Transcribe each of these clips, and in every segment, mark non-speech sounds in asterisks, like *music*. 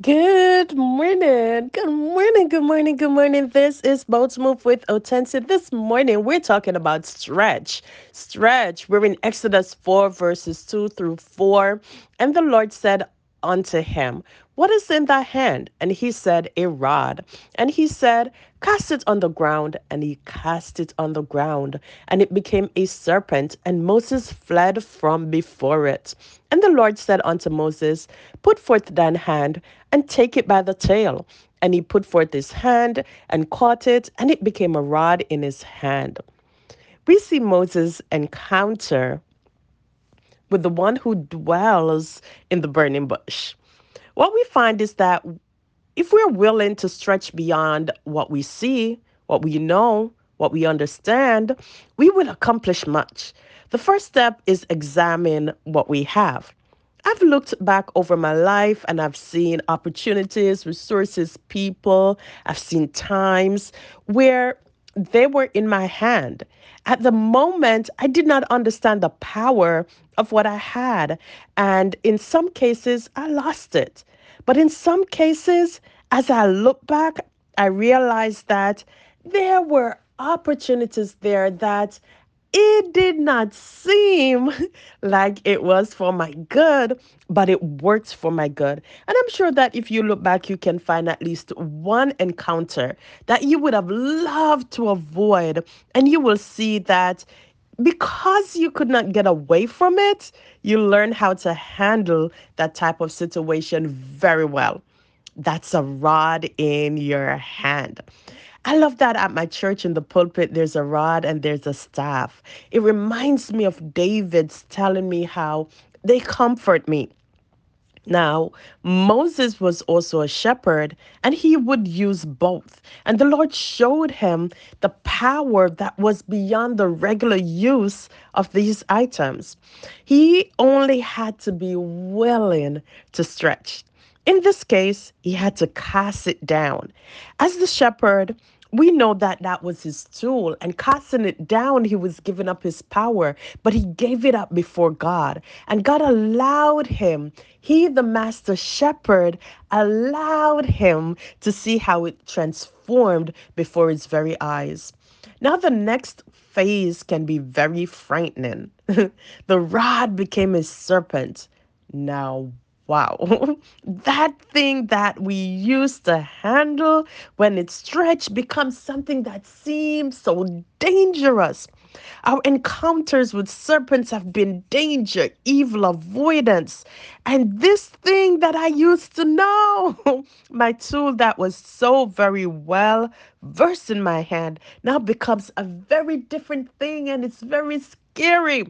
Good morning. Good morning. Good morning. Good morning. This is Boats Move with Otensi. This morning we're talking about stretch. Stretch. We're in Exodus 4, verses 2 through 4. And the Lord said unto him, What is in thy hand? And he said, A rod. And he said, Cast it on the ground. And he cast it on the ground. And it became a serpent. And Moses fled from before it. And the Lord said unto Moses, Put forth thine hand and take it by the tail. And he put forth his hand and caught it, and it became a rod in his hand. We see Moses encounter with the one who dwells in the burning bush. What we find is that if we're willing to stretch beyond what we see, what we know, what we understand, we will accomplish much. The first step is examine what we have. I've looked back over my life and I've seen opportunities, resources, people, I've seen times where they were in my hand. At the moment, I did not understand the power of what I had. And in some cases, I lost it. But in some cases, as I look back, I realized that there were opportunities there that it did not seem *laughs* like it was for my good, but it worked for my good. And I'm sure that if you look back, you can find at least one encounter that you would have loved to avoid. And you will see that because you could not get away from it, you learn how to handle that type of situation very well. That's a rod in your hand. I love that at my church in the pulpit, there's a rod and there's a staff. It reminds me of David's telling me how they comfort me. Now, Moses was also a shepherd and he would use both. And the Lord showed him the power that was beyond the regular use of these items. He only had to be willing to stretch. In this case, he had to cast it down. As the shepherd, we know that that was his tool and casting it down he was giving up his power but he gave it up before god. And god allowed him he the master shepherd allowed him to see how it transformed before his very eyes. Now the next phase can be very frightening. *laughs* The rod became a serpent. Now Wow. *laughs* that thing that we used to handle when it's stretched becomes something that seems so dangerous. Our encounters with serpents have been danger, evil avoidance. And this thing that I used to know, *laughs* my tool that was so very well versed in my hand, now becomes a very different thing and it's very scary.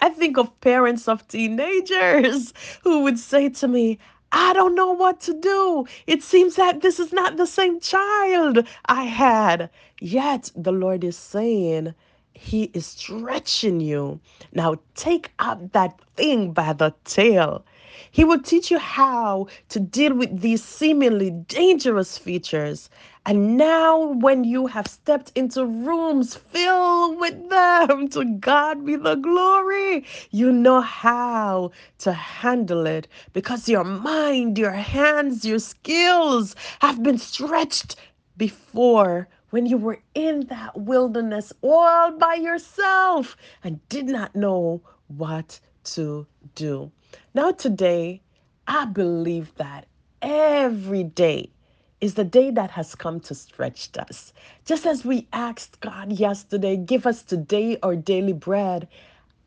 I think of parents of teenagers who would say to me, I don't know what to do. It seems that this is not the same child I had. Yet the Lord is saying, He is stretching you. Now take up that thing by the tail. He will teach you how to deal with these seemingly dangerous features. And now, when you have stepped into rooms filled with them, to God be the glory, you know how to handle it because your mind, your hands, your skills have been stretched before when you were in that wilderness all by yourself and did not know what to do. Now, today, I believe that every day is the day that has come to stretch us. Just as we asked God yesterday, give us today our daily bread.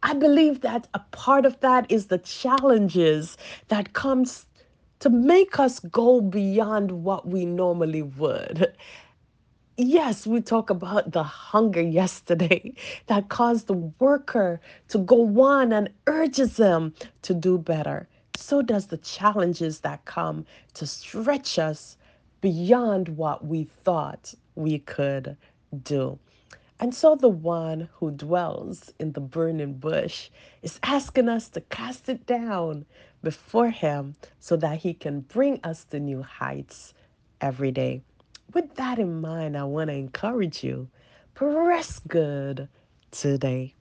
I believe that a part of that is the challenges that comes to make us go beyond what we normally would. Yes, we talk about the hunger yesterday *laughs* that caused the worker to go on and urges them to do better. So does the challenges that come to stretch us beyond what we thought we could do. And so the one who dwells in the burning bush is asking us to cast it down before him so that he can bring us to new heights every day. With that in mind, I want to encourage you press good today.